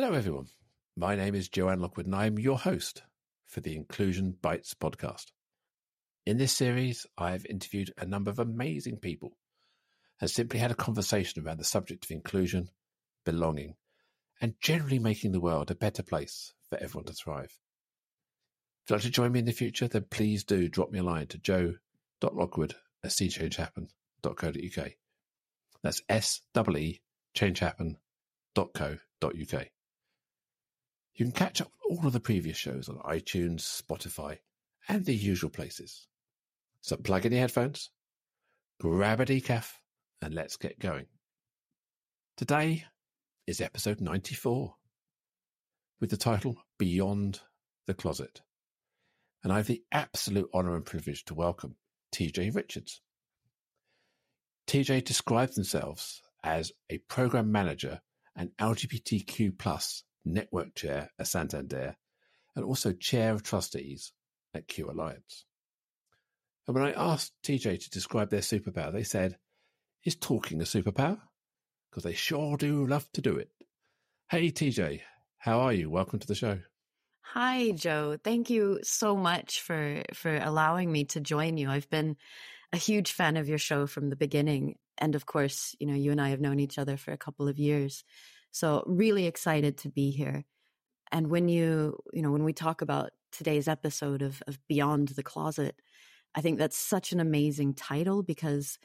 Hello, everyone. My name is Joanne Lockwood, and I'm your host for the Inclusion Bites podcast. In this series, I've interviewed a number of amazing people and simply had a conversation around the subject of inclusion, belonging, and generally making the world a better place for everyone to thrive. If you'd like to join me in the future, then please do drop me a line to joe.lockwood at seechangehappen.co.uk. That's S-E-E changehappen.co.uk. You can catch up all of the previous shows on iTunes, Spotify, and the usual places. So plug in your headphones, grab a decaf, and let's get going. Today is episode 94 with the title Beyond the Closet. And I have the absolute honour and privilege to welcome TJ Richards. TJ describes themselves as a program manager and LGBTQ plus network chair at Santander and also chair of trustees at Q Alliance. And when I asked TJ to describe their superpower, they said, is talking a superpower? Because they sure do love to do it. Hey, TJ, how are you? Welcome to the show. Hi, Joe. Thank you so much for, for allowing me to join you. I've been a huge fan of your show from the beginning. And of course, you know, you and I have known each other for a couple of years. So really excited to be here. And when you, you know, when we talk about today's episode of, of Beyond the Closet, I think that's such an amazing title because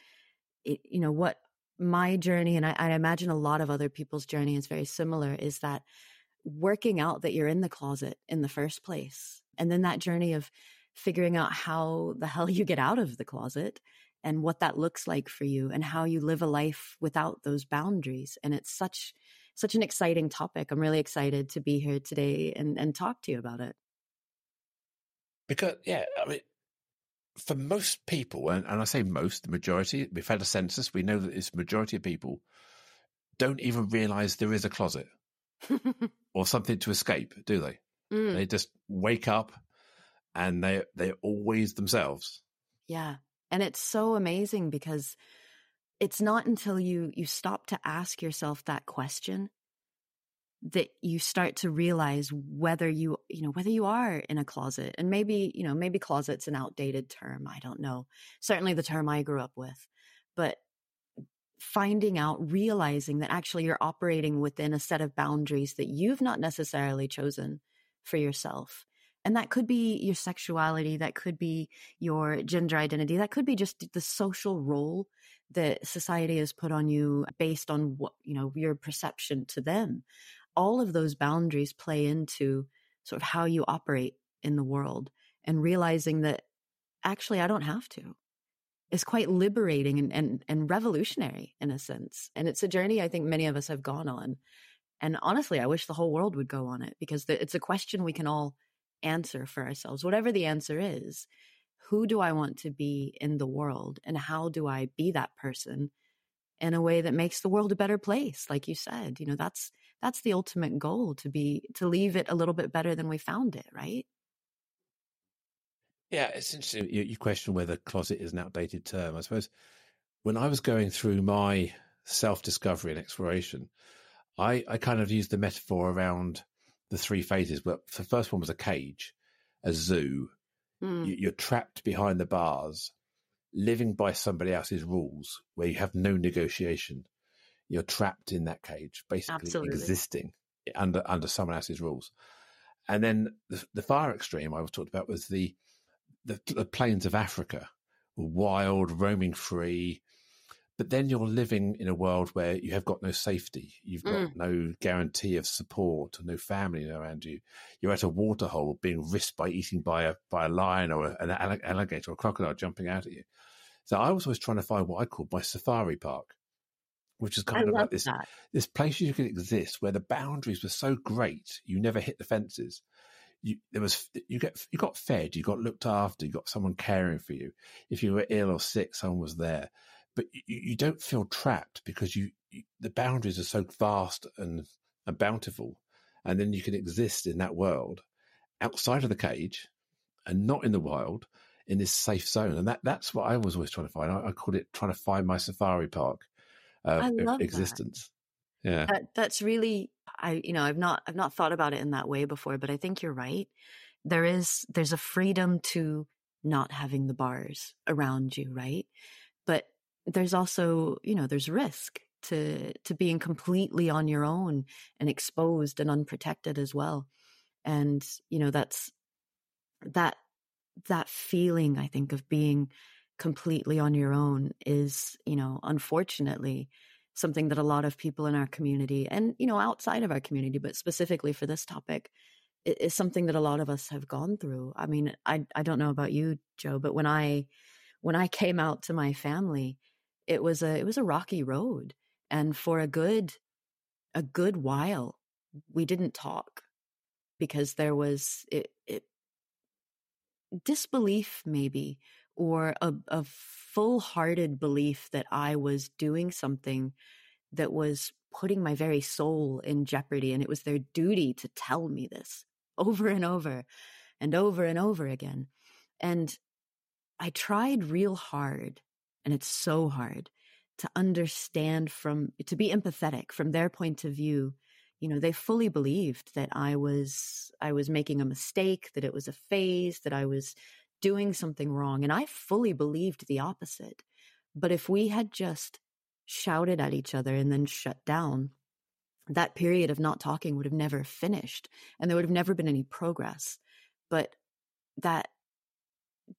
it, you know, what my journey and I, I imagine a lot of other people's journey is very similar is that working out that you're in the closet in the first place. And then that journey of figuring out how the hell you get out of the closet and what that looks like for you and how you live a life without those boundaries. And it's such, such an exciting topic. I'm really excited to be here today and, and talk to you about it. Because, yeah, I mean, for most people, and, and I say most, the majority, we've had a census, we know that this majority of people don't even realize there is a closet or something to escape, do they? Mm. They just wake up and they they're always themselves. Yeah. And it's so amazing because it's not until you you stop to ask yourself that question that you start to realize whether you you know whether you are in a closet and maybe you know maybe closet's an outdated term i don't know certainly the term i grew up with but finding out realizing that actually you're operating within a set of boundaries that you've not necessarily chosen for yourself and that could be your sexuality, that could be your gender identity, that could be just the social role that society has put on you based on what, you know, your perception to them. All of those boundaries play into sort of how you operate in the world and realizing that actually I don't have to is quite liberating and, and, and revolutionary in a sense. And it's a journey I think many of us have gone on. And honestly, I wish the whole world would go on it because it's a question we can all answer for ourselves, whatever the answer is. Who do I want to be in the world? And how do I be that person in a way that makes the world a better place? Like you said, you know, that's, that's the ultimate goal to be, to leave it a little bit better than we found it, right? Yeah, it's interesting. You, you question whether closet is an outdated term. I suppose when I was going through my self discovery and exploration, I, I kind of used the metaphor around the three phases. But the first one was a cage, a zoo. Mm. You, are trapped behind the bars, living by somebody else's rules, where you have no negotiation. You're trapped in that cage, basically Absolutely. existing under under someone else's rules. And then the, the far extreme I was talked about was the, the the plains of Africa, wild, roaming free, but then you're living in a world where you have got no safety. You've got mm. no guarantee of support, no family around you. You're at a waterhole being risked by eating by a, by a lion or an alligator or a crocodile jumping out at you. So I was always trying to find what I called my safari park, which is kind I of like this, that. this place you could exist where the boundaries were so great. You never hit the fences. You, there was you get you got fed, you got looked after, you got someone caring for you. If you were ill or sick, someone was there but you, you don't feel trapped because you, you, the boundaries are so vast and, and bountiful, and then you can exist in that world outside of the cage and not in the wild in this safe zone. And that that's what I was always trying to find. I, I called it trying to find my safari park uh, existence. Yeah. That, that's really, I, you know, I've not, I've not thought about it in that way before, but I think you're right. There is, there's a freedom to not having the bars around you, right? There's also, you know, there's risk to, to being completely on your own and exposed and unprotected as well. And, you know, that's, that, that feeling, I think, of being completely on your own is, you know, unfortunately something that a lot of people in our community and, you know, outside of our community, but specifically for this topic, is something that a lot of us have gone through. I mean, I I don't know about you, Joe, but when I when I came out to my family, it was a it was a rocky road, and for a good a good while, we didn't talk because there was it, it disbelief maybe or a, a full hearted belief that I was doing something that was putting my very soul in jeopardy. And it was their duty to tell me this over and over and over and over again. And I tried real hard, and it's so hard to understand from, to be empathetic from their point of view. You know, they fully believed that I was, I was making a mistake, that it was a phase, that I was doing something wrong. And I fully believed the opposite. But if we had just shouted at each other and then shut down, that period of not talking would have never finished and there would have never been any progress. But that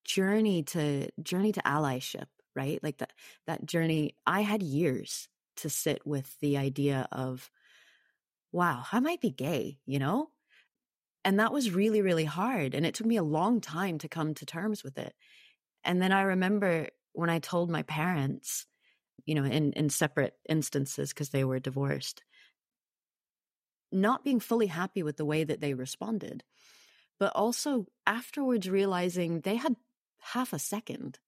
journey to journey to allyship, right? Like that that journey, I had years to sit with the idea of, wow, I might be gay, you know? And that was really, really hard. And it took me a long time to come to terms with it. And then I remember when I told my parents, you know, in, in separate instances because they were divorced, not being fully happy with the way that they responded, but also afterwards realizing they had half a second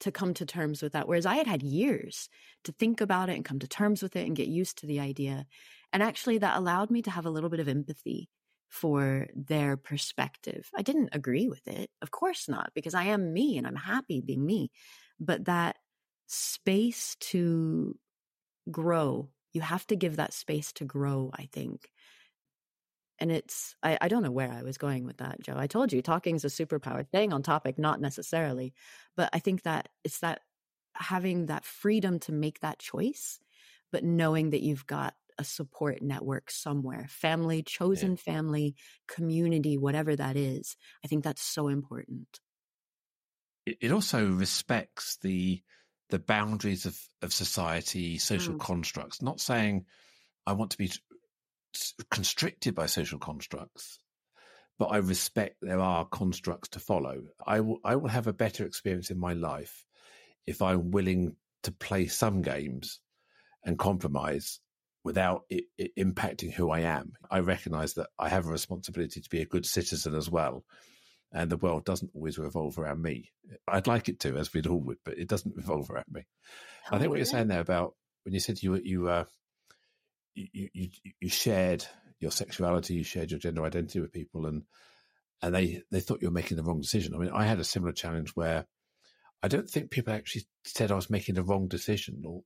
to come to terms with that. Whereas I had had years to think about it and come to terms with it and get used to the idea. And actually, that allowed me to have a little bit of empathy for their perspective. I didn't agree with it. Of course not, because I am me and I'm happy being me. But that space to grow, you have to give that space to grow, I think. And it's, I, I don't know where I was going with that, Joe. I told you talking is a superpower, staying on topic, not necessarily. But I think that it's that having that freedom to make that choice, but knowing that you've got a support network somewhere family chosen yeah. family community whatever that is i think that's so important it also respects the the boundaries of of society social mm. constructs not saying i want to be constricted by social constructs but i respect there are constructs to follow i will i will have a better experience in my life if i'm willing to play some games and compromise without it, it impacting who I am. I recognize that I have a responsibility to be a good citizen as well. And the world doesn't always revolve around me. I'd like it to, as we'd all would, but it doesn't revolve around me. Oh, I think what you're saying there about when you said you you uh, you, you you shared your sexuality, you shared your gender identity with people, and and they they thought you were making the wrong decision. I mean, I had a similar challenge where I don't think people actually said I was making the wrong decision, or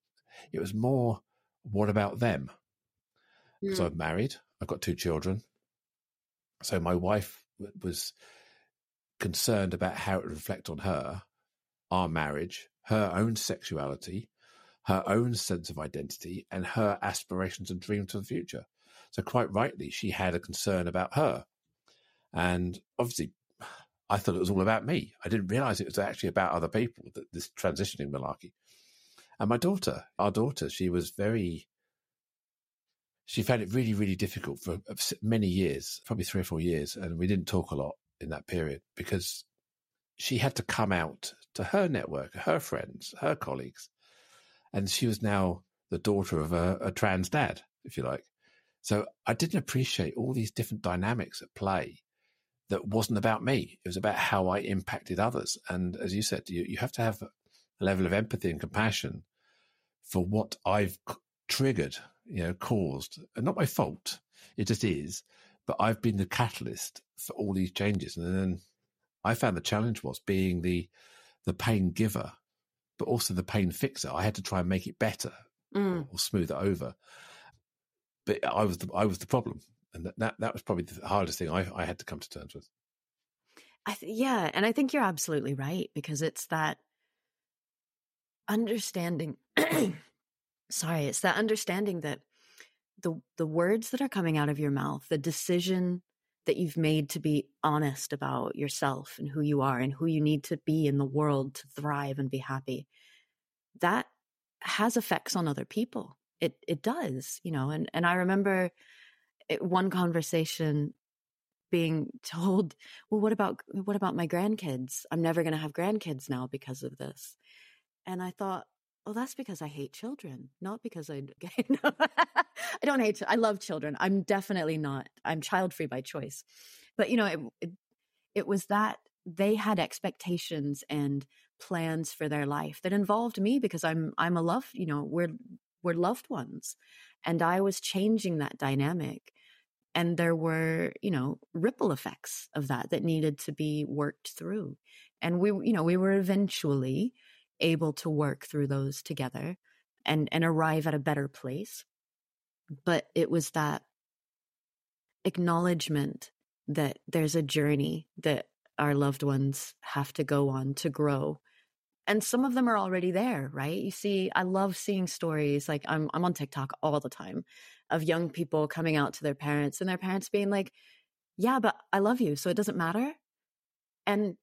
it was more what about them? Because mm. I'm married, I've got two children. So my wife was concerned about how it would reflect on her, our marriage, her own sexuality, her own sense of identity, and her aspirations and dreams for the future. So, quite rightly, she had a concern about her. And obviously, I thought it was all about me. I didn't realize it was actually about other people, that this transitioning malarkey. And my daughter, our daughter, she was very, she found it really, really difficult for uh, many years, probably three or four years. And we didn't talk a lot in that period because she had to come out to her network, her friends, her colleagues. And she was now the daughter of a, a trans dad, if you like. So I didn't appreciate all these different dynamics at play that wasn't about me. It was about how I impacted others. And as you said, you, you have to have a level of empathy and compassion for what I've triggered, you know, caused, and not my fault. It just is. But I've been the catalyst for all these changes. And then I found the challenge was being the the pain giver, but also the pain fixer. I had to try and make it better mm. or, or smooth it over. but I was the, I was the problem, and that, that, that was probably the hardest thing I, I had to come to terms with. I th- yeah, and I think you're absolutely right because it's that understanding. sorry, it's that understanding that the the words that are coming out of your mouth, the decision that you've made to be honest about yourself and who you are and who you need to be in the world to thrive and be happy, that has effects on other people. It it does, you know. And and I remember eh, one conversation being told, "Well, what about what about my grandkids? I'm never going to have grandkids now because of this." And I thought, "Well, that's because I hate children, not because I I don't hate I love children. I'm definitely not. I'm child free by choice." But you know, it, it it was that they had expectations and plans for their life that involved me because I'm I'm a love, you know, we're we're loved ones. And I was changing that dynamic and there were you know ripple effects of that that needed to be worked through and we you know we were eventually able to work through those together and and arrive at a better place but it was that acknowledgement that there's a journey that our loved ones have to go on to grow and some of them are already there right you see i love seeing stories like i'm i'm on tiktok all the time of young people coming out to their parents and their parents being like, yeah, but I love you. So it doesn't matter. And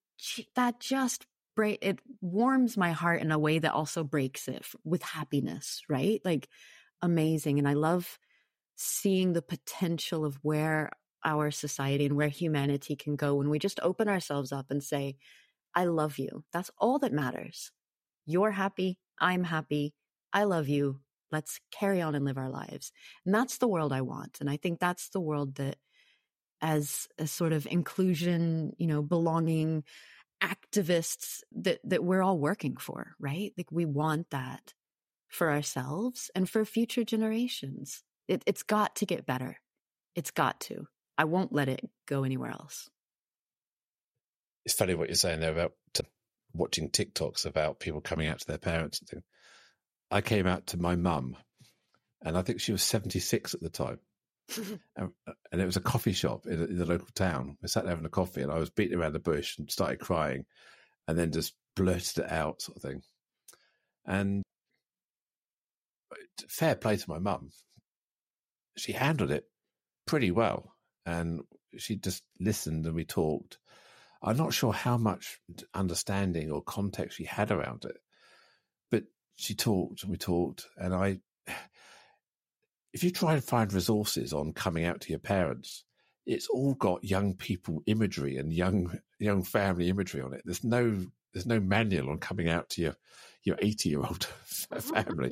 that just it warms my heart in a way that also breaks it with happiness, right? Like amazing. And I love seeing the potential of where our society and where humanity can go when we just open ourselves up and say, I love you. That's all that matters. You're happy. I'm happy. I love you. Let's carry on and live our lives. And that's the world I want. And I think that's the world that, as a sort of inclusion, you know, belonging activists that, that we're all working for, right? Like we want that for ourselves and for future generations. It, it's got to get better. It's got to. I won't let it go anywhere else. It's funny what you're saying there about watching TikToks about people coming out to their parents and things. I came out to my mum, and I think she was 76 at the time. And, uh, and, it was a coffee shop in, in, the local town. We sat there having a coffee, and I was beating around the bush and started crying, and then just blurted it out, sort of thing. And fair play to my mum. She handled it pretty well, and she just listened and we talked. I'm not sure how much understanding or context she had around it, but she talked and we talked, and I. If you try and find resources on coming out to your parents, it's all got young people imagery and young young family imagery on it. There's no there's no manual on coming out to your your 80 year old family.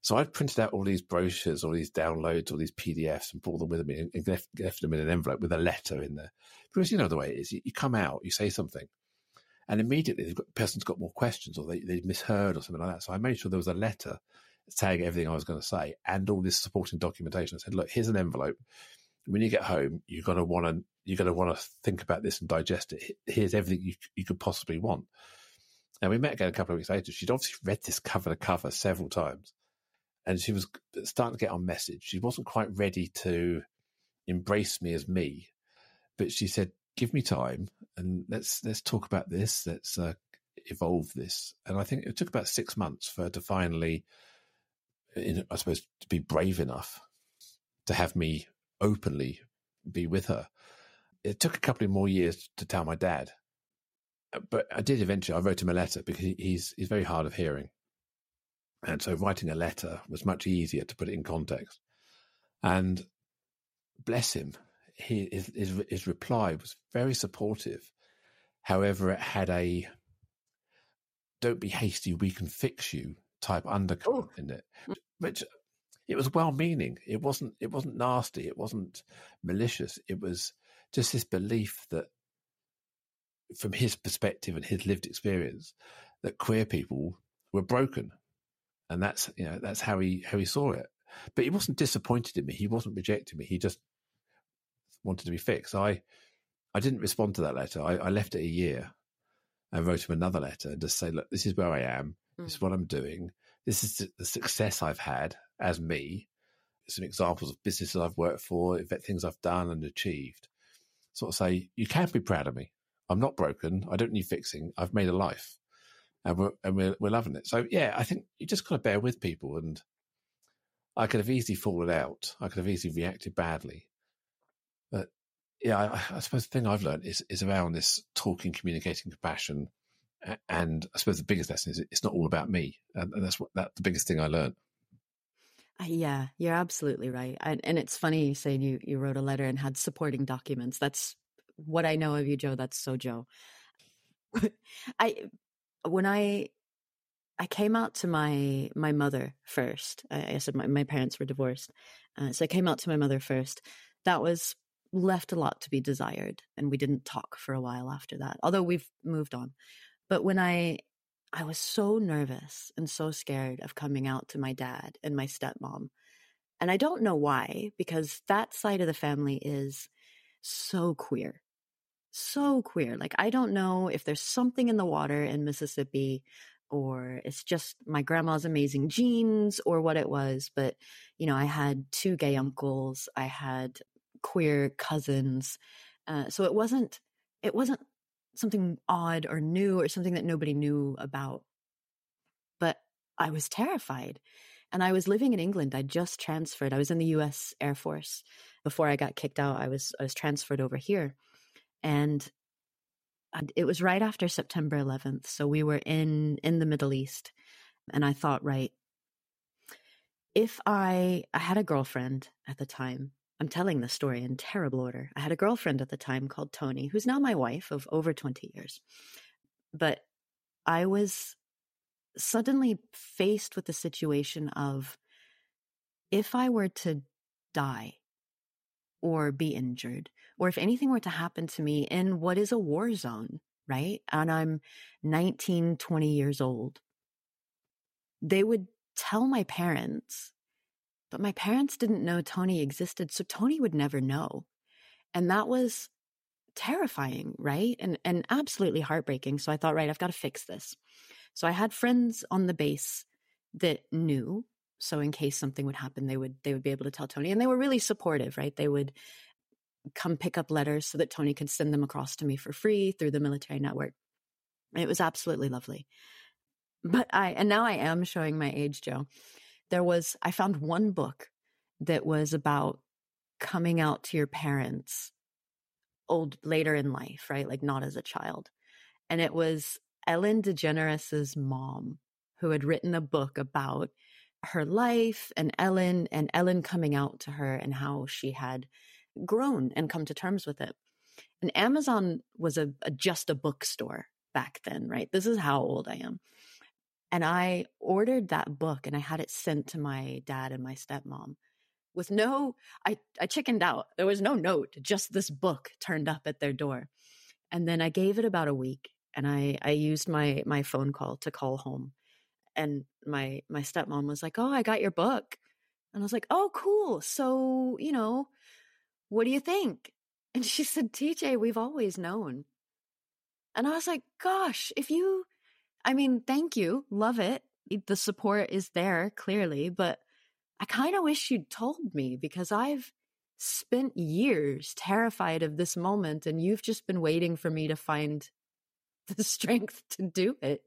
so I printed out all these brochures, all these downloads, all these PDFs, and brought them with me and left, left them in an envelope with a letter in there. Because you know the way it is, you, you come out, you say something, and immediately the person's got more questions or they, they misheard or something like that. So I made sure there was a letter saying everything I was going to say and all this supporting documentation. I said, look, here's an envelope. When you get home, you're going to want to you're going to want to think about this and digest it. Here's everything you, you could possibly want. And we met again a couple of weeks later. She'd obviously read this cover to cover several times, and she was starting to get on message. She wasn't quite ready to embrace me as me, but she said, give me time and let's let's talk about this. Let's uh, evolve this. And I think it took about six months for her to finally, in, I suppose, to be brave enough to have me openly be with her. It took a couple of more years to tell my dad, uh, but I did eventually. I wrote him a letter because he's he's very hard of hearing, and so writing a letter was much easier to put it in context. And bless him, he, his, his, his reply was very supportive. However, it had a "don't be hasty, we can fix you" type undercurrent oh. in it, mm. which it was well-meaning. It wasn't. It wasn't nasty. It wasn't malicious. It was just this belief that, from his perspective and his lived experience, that queer people were broken, and that's you know that's how he how he saw it. But he wasn't disappointed in me. He wasn't rejecting me. He just wanted to be fixed. I I didn't respond to that letter. I, I left it a year and wrote him another letter and just say, look, this is where I am. Mm. This is what I'm doing. This is the success I've had as me. some examples of businesses I've worked for, things I've done and achieved. Sort of say, you can be proud of me. I'm not broken. I don't need fixing. I've made a life, and we're and we're, we're loving it. So yeah, I think you just got to bear with people. And I could have easily fallen out. I could have easily reacted badly, but yeah, I, I suppose the thing I've learned is is around this talking, communicating, compassion, and I suppose the biggest lesson is it's not all about me, and, and that's what that the biggest thing I learned. Yeah, you're absolutely right. I, and it's funny saying you you wrote a letter and had supporting documents. That's what I know of you, Joe. That's so Joe. I when I I came out to my my mother first. I, I said my, my parents were divorced, uh, so I came out to my mother first. That was left a lot to be desired, and we didn't talk for a while after that. Although we've moved on, but when I I was so nervous and so scared of coming out to my dad and my stepmom. And I don't know why, because that side of the family is so queer. So queer. Like, I don't know if there's something in the water in Mississippi or it's just my grandma's amazing genes or what it was. But, you know, I had two gay uncles, I had queer cousins. Uh, so it wasn't, it wasn't something odd or new or something that nobody knew about. But I was terrified. And I was living in England. I just transferred. I was in the US Air Force. Before I got kicked out, I was I was transferred over here. And it was right after September 11th. So we were in in the Middle East. And I thought, right, if I I had a girlfriend at the time I'm telling the story in terrible order. I had a girlfriend at the time called Tony, who's now my wife of over 20 years. But I was suddenly faced with the situation of if I were to die or be injured, or if anything were to happen to me in what is a war zone, right? And I'm 19, 20 years old, they would tell my parents but my parents didn't know Tony existed, so Tony would never know. And that was terrifying, right? And and absolutely heartbreaking. So I thought, right, I've got to fix this. So I had friends on the base that knew. So in case something would happen, they would they would be able to tell Tony. And they were really supportive, right? They would come pick up letters so that Tony could send them across to me for free through the military network. It was absolutely lovely. But I and now I am showing my age, Joe there was, I found one book that was about coming out to your parents old later in life, right? Like not as a child. And it was Ellen DeGeneres's mom who had written a book about her life and Ellen and Ellen coming out to her and how she had grown and come to terms with it. And Amazon was a, a just a bookstore back then, right? This is how old I am. And I ordered that book and I had it sent to my dad and my stepmom with no, I, I chickened out. There was no note, just this book turned up at their door. And then I gave it about a week and I, I used my, my phone call to call home. And my, my stepmom was like, Oh, I got your book. And I was like, Oh, cool. So, you know, what do you think? And she said, TJ, we've always known. And I was like, Gosh, if you, I mean, thank you. Love it. Eh, the support is there clearly, but I kind of wish you'd told me because I've spent years terrified of this moment and you've just been waiting for me to find the strength to do it.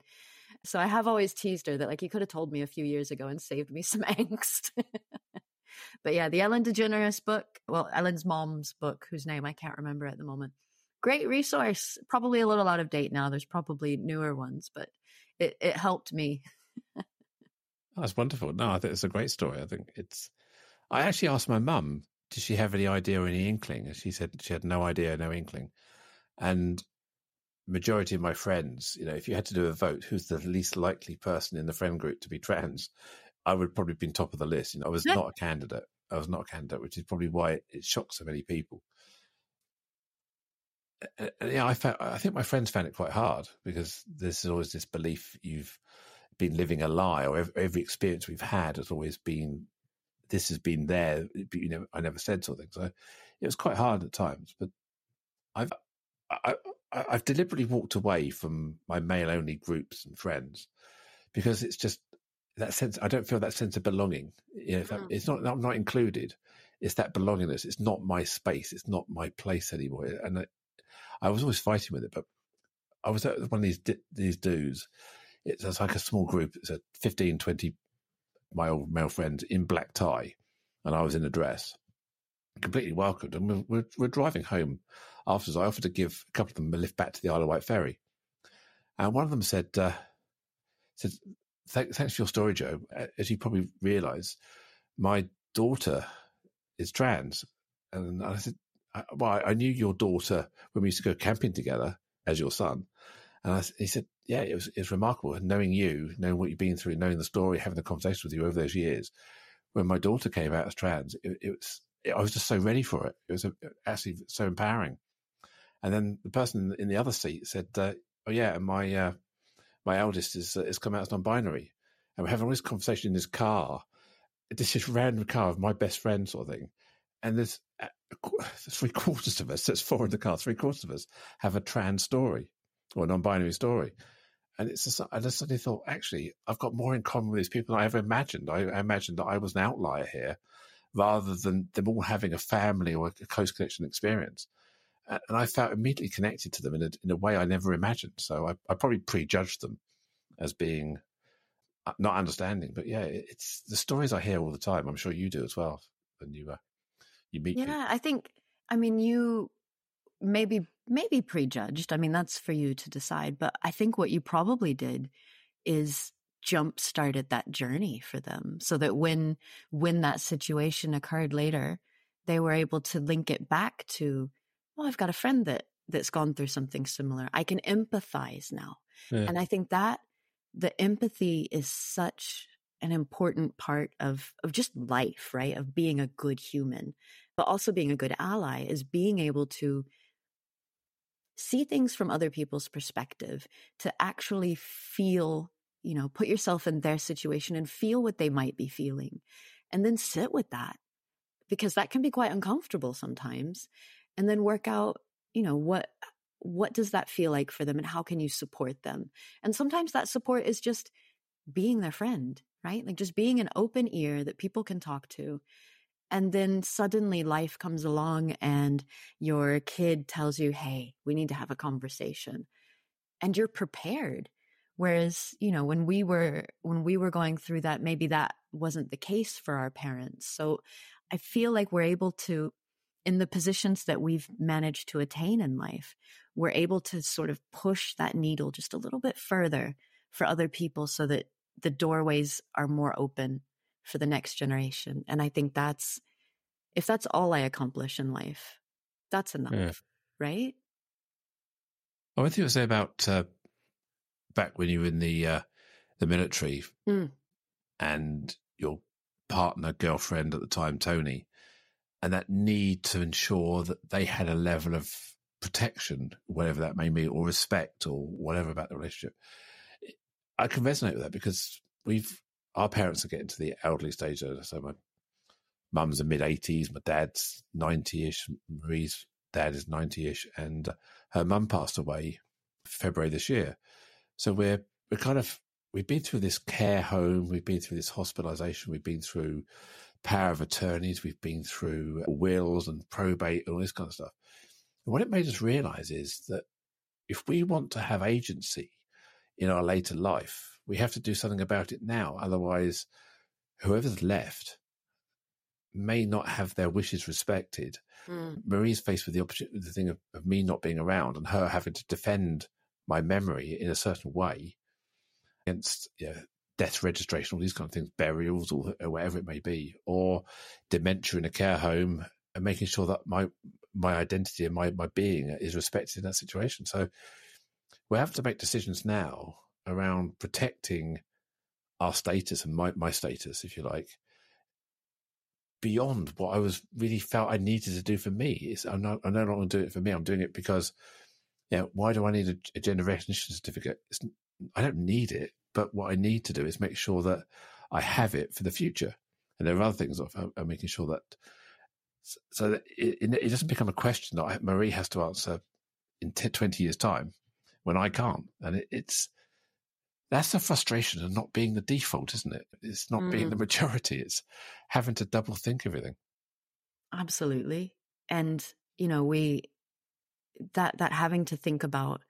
So I have always teased her that like you could have told me a few years ago and saved me some angst. but yeah, the Ellen DeGeneres book, well, Ellen's mom's book, whose name I can't remember at the moment. Great resource. Probably a little out of date now. There's probably newer ones, but it, it helped me. Oh, that's wonderful. No, I think it's a great story. I think it's. I actually asked my mum, did she have any idea or any inkling? And she said she had no idea, no inkling. And majority of my friends, you know, if you had to do a vote, who's the least likely person in the friend group to be trans, I would probably been top of the list. You know, I was not a candidate. I was not a candidate, which is probably why it, it shocked so many people yeah, I found, I think my friends found it quite hard because there's always this belief you've been living a lie, or every experience we've had has always been this has been there. You know, I never said sort something, so it was quite hard at times. But I've I, I, I've deliberately walked away from my male only groups and friends because it's just that sense. I don't feel that sense of belonging. You know, mm. it's not. I'm not included. It's that belongingness. It's not my space. It's not my place anymore. And I, was always fighting with it. But I was at one of these these dudes. It's, it's like a small group. It's a 15, 20 my old male friends in black tie, and I was in a dress. Completely welcomed, and we're, we're, we're driving home. Afterwards, I offered to give a couple of them a lift back to the Isle of Wight ferry, and one of them said, uh, "said thanks for your story, Joe. As you probably realise, my daughter is trans." And I said, "Well, I knew your daughter when we used to go camping together as your son." And I, he said, yeah, it was, remarkable knowing you, knowing what you've been through, knowing the story, having the conversation with you over those years. When my daughter came out as trans, it, it was, it, I was just so ready for it. It was a, actually so empowering. And then the person in the other seat said, uh, "Oh yeah, and my uh, my eldest is uh, is come out as non-binary." And we're having all this conversation in this car, this is random car of my best friend sort of thing. And there's three quarters of us, that's four in the car, three quarters of us have a trans story or a non-binary story. And it's just, suddenly thought, actually, I've got more in common with these people than I ever imagined. I, I imagined that I was an outlier here, rather than them all having a family or a close connection experience. And, and I felt immediately connected to them in a, in a way I never imagined. So I, I probably prejudged them as being uh, not understanding. But yeah, it's the stories I hear all the time. I'm sure you do as well when you uh, Yeah. I think. I mean, you maybe maybe prejudged. I mean, that's for you to decide. But I think what you probably did is jump started that journey for them so that when when that situation occurred later they were able to link it back to well i've got a friend that that's gone through something similar i can empathize now yeah. and i think that the empathy is such an important part of of just life right of being a good human but also being a good ally is being able to see things from other people's perspective, to actually feel, you know, put yourself in their situation and feel what they might be feeling. And then sit with that because that can be quite uncomfortable sometimes. And then work out, you know, what what does that feel like for them and how can you support them? And sometimes that support is just being their friend, right? Like just being an open ear that people can talk to and then suddenly life comes along and your kid tells you, Hey, we need to have a conversation. And you're prepared. Whereas, you know, when we were, when we were going through that, maybe that wasn't the case for our parents. So I feel like we're able to, in the positions that we've managed to attain in life, we're able to sort of push that needle just a little bit further for other people so that the doorways are more open for the next generation. And I think that's, if that's all I accomplish in life, that's enough, yeah. right? I think you say about uh, back when you were in the uh, the military mm. and your partner, girlfriend at the time, Tony, and that need to ensure that they had a level of protection, whatever that may mean, or respect, or whatever about the relationship. I can resonate with that because we've our parents are getting to the elderly stage. So my mum's in mid eighties, my dad's ninety ish, Marie's dad is ninety ish, and her mum passed away February this year. So we're we're kind of we've been through this care home, we've been through this hospitalisation, we've been through power of attorneys, we've been through wills and probate and all this kind of stuff. And what it made us realise is that if we want to have agency in our later life, we have to do something about it now. Otherwise, whoever's left may not have their wishes respected. Mm. Marie's faced with the opportunity, the thing of, of, me not being around and her having to defend my memory in a certain way against you know, death registration, all these kind of things, burials or, or whatever it may be, or dementia in a care home, and making sure that my my identity and my my being is respected in that situation. So we have to make decisions now around protecting our status and my, my status, if you like, beyond what I was really felt I needed to do for me. It's, I'm not, I'm no longer doing it for me. I'm doing it because, yeah, why do I need a, a gender recognition certificate? It's, I don't need it, but what I need to do is make sure that I have it for the future. And there are other things of, of making sure that, so that it, it, doesn't become a question that Marie has to answer in 10, 20 years' time when I can't. And it, it's, that's the frustration of not being the default, isn't it? It's not mm. being the mm. majority. It's having to double think everything. Absolutely. And, you know, we, that, that having to think about,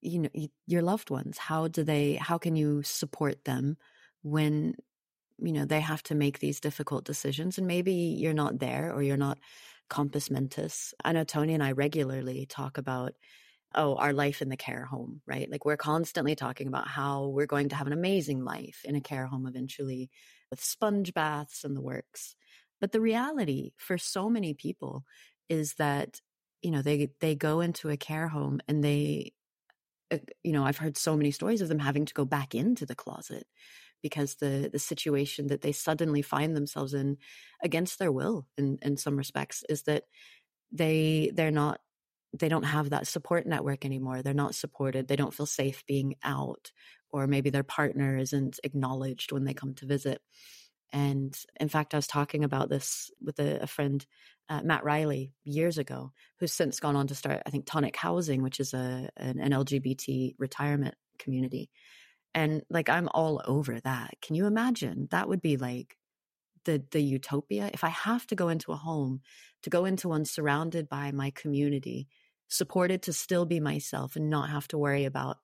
you know, your loved ones, how do they, how can you support them when, you know, they have to make these difficult decisions and maybe you're not there or you're not compos mentis. I know Tony and I regularly talk about oh, our life in the care home, right? Like we're constantly talking about how we're going to have an amazing life in a care home eventually with sponge baths and the works. But the reality for so many people is that, you know, they, they go into a care home and they, uh, you know, I've heard so many stories of them having to go back into the closet because the the situation that they suddenly find themselves in against their will in in some respects is that they they're not they don't have that support network anymore. They're not supported. They don't feel safe being out, or maybe their partner isn't acknowledged when they come to visit. And in fact, I was talking about this with a, a friend, uh, Matt Riley, years ago, who's since gone on to start, I think, Tonic Housing, which is a an, an LGBT retirement community. And like, I'm all over that. Can you imagine? That would be like the the utopia. If I have to go into a home, to go into one surrounded by my community supported to still be myself and not have to worry about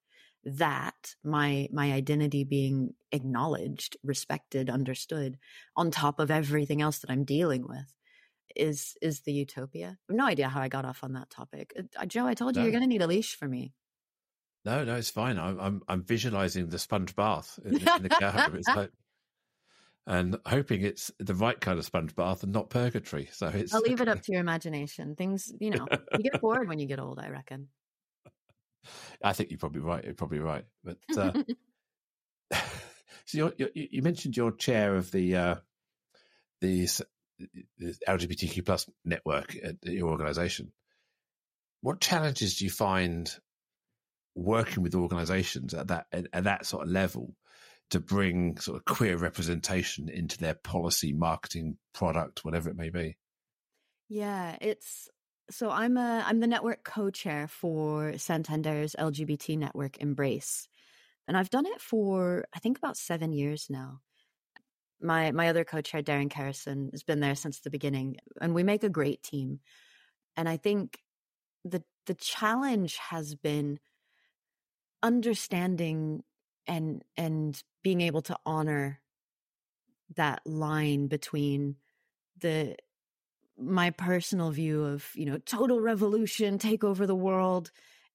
that my my identity being acknowledged respected understood on top of everything else that i'm dealing with is is the utopia. I have no idea how i got off on that topic. Uh, joe i told you no. you're going to need a leash for me. No no it's fine. I'm i'm, I'm visualizing the sponge bath in, in the car it's like and hoping it's the right kind of sponge bath and not purgatory. So it's. I'll leave it up to your imagination. Things, you know, you get bored when you get old. I reckon. I think you're probably right. You're probably right. But uh, so you're, you're, you mentioned your chair of the uh, the, the LGBTQ plus network at your organisation. What challenges do you find working with organisations at that at that sort of level? To bring sort of queer representation into their policy, marketing, product, whatever it may be? Yeah, it's so I'm a I'm the network co-chair for Santander's LGBT network Embrace. And I've done it for I think about 7 years now. My my other co-chair Darren Carrison has been there since the beginning and we make a great team. And I think the the challenge has been understanding and and being able to honor that line between the my personal view of you know total revolution take over the world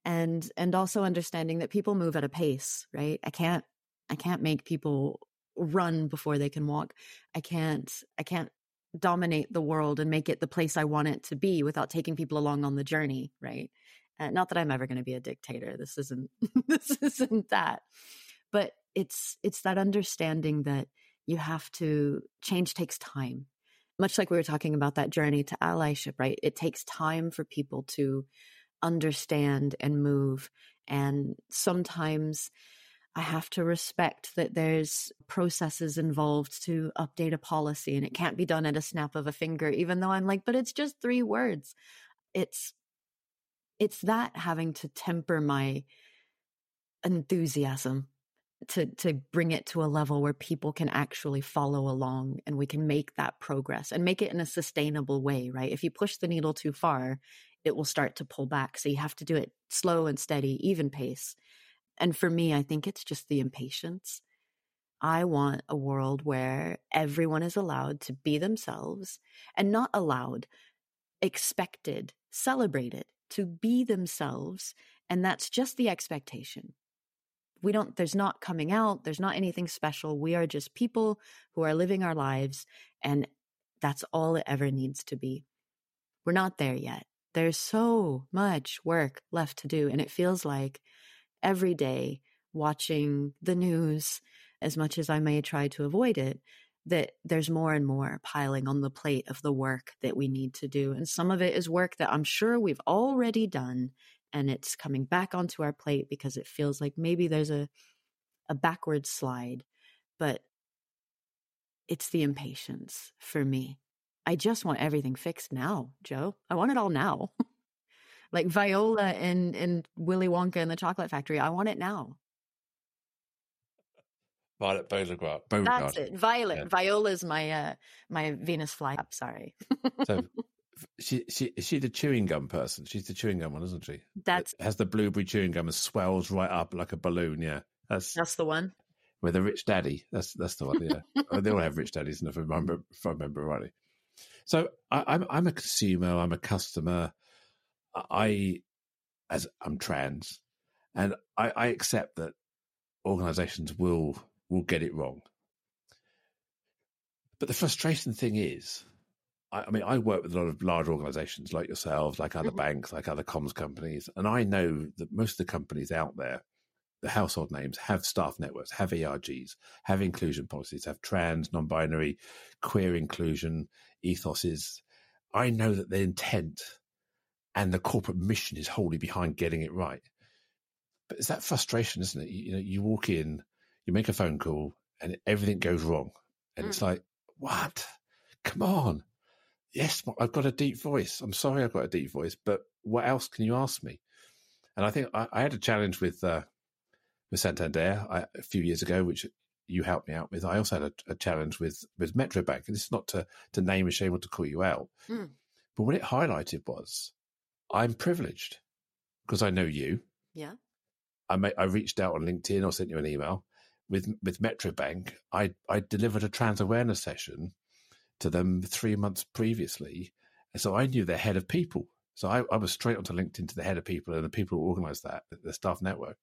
and and also understanding that people move at a pace right? I can't i can't make people run before they can walk. I can't i can't dominate the world and make it the place i want it to be without taking people along on the journey right? Uh, not that i'm ever going to be a dictator. This isn't this isn't that but it's it's that understanding that you have to change takes time. Much like we were talking about that journey to allyship right? It takes time for people to understand and move and sometimes I have to respect that there's processes involved to update a policy and it can't be done at a snap of a finger, even though I'm like, but it's just three words. It's, it's that having to temper my enthusiasm to to bring it to a level where people can actually follow along and we can make that progress and make it in a sustainable way right? If you push the needle too far it will start to pull back. So you have to do it slow and steady even pace. And for me i think it's just the impatience. I want a world where everyone is allowed to be themselves and not allowed expected celebrated to be themselves. And that's just the expectation we don't there's not coming out there's not anything special. We are just people who are living our lives and that's all it ever needs to be. We're not there yet. There's so much work left to do and it feels like every day watching the news as much as i may try to avoid it that there's more and more piling on the plate of the work that we need to do and some of it is work that i'm sure we've already done and it's coming back onto our plate because it feels like maybe there's a a backward slide but it's the impatience for me i just want everything fixed now joe i want it all now like viola and and willy wonka and the chocolate factory i want it now Violet Beauregarde. That's it. Violet. Yeah. Viola's my uh, my Venus flytrap. Sorry. so she she she the chewing gum person? She's the chewing gum one, isn't she? That's it has the blueberry chewing gum and swells right up like a balloon. Yeah, that's that's the one. With a rich daddy. That's that's the one. Yeah, oh, they all have rich daddies, if I remember if I remember rightly. So I, I'm I'm a consumer. I'm a customer. I as I'm trans, and I, I accept that organisations will will get it wrong. But the frustration thing is, I, mean, I work with a lot of large organizations like yourselves, like other mm-hmm. banks, like other comms companies, and I know that most of the companies out there, the household names, have staff networks, have ERGs, have inclusion policies, have trans, non binary, queer inclusion ethoses. I know that the intent and the corporate mission is wholly behind getting it right. But it's that frustration, isn't it? You, you know, you walk in, you make a phone call, and everything goes wrong. And mm. it's like, what? Come on yes, I've got a deep voice. I'm sorry I've got a deep voice, but what else can you ask me? And I think I, I had a challenge with uh, with Santander I, a few years ago, which you helped me out with. I also had a, a challenge with with Metrobank, and this is not to to name a shame or to call you out, mm. but what it highlighted was I'm privileged because I know you. Yeah. I may, I reached out on LinkedIn or sent you an email with with Metrobank. I I delivered a trans awareness session to them three months previously. So I knew their head of people. So I, I was straight onto LinkedIn to the head of people and the people who organized that, the staff network.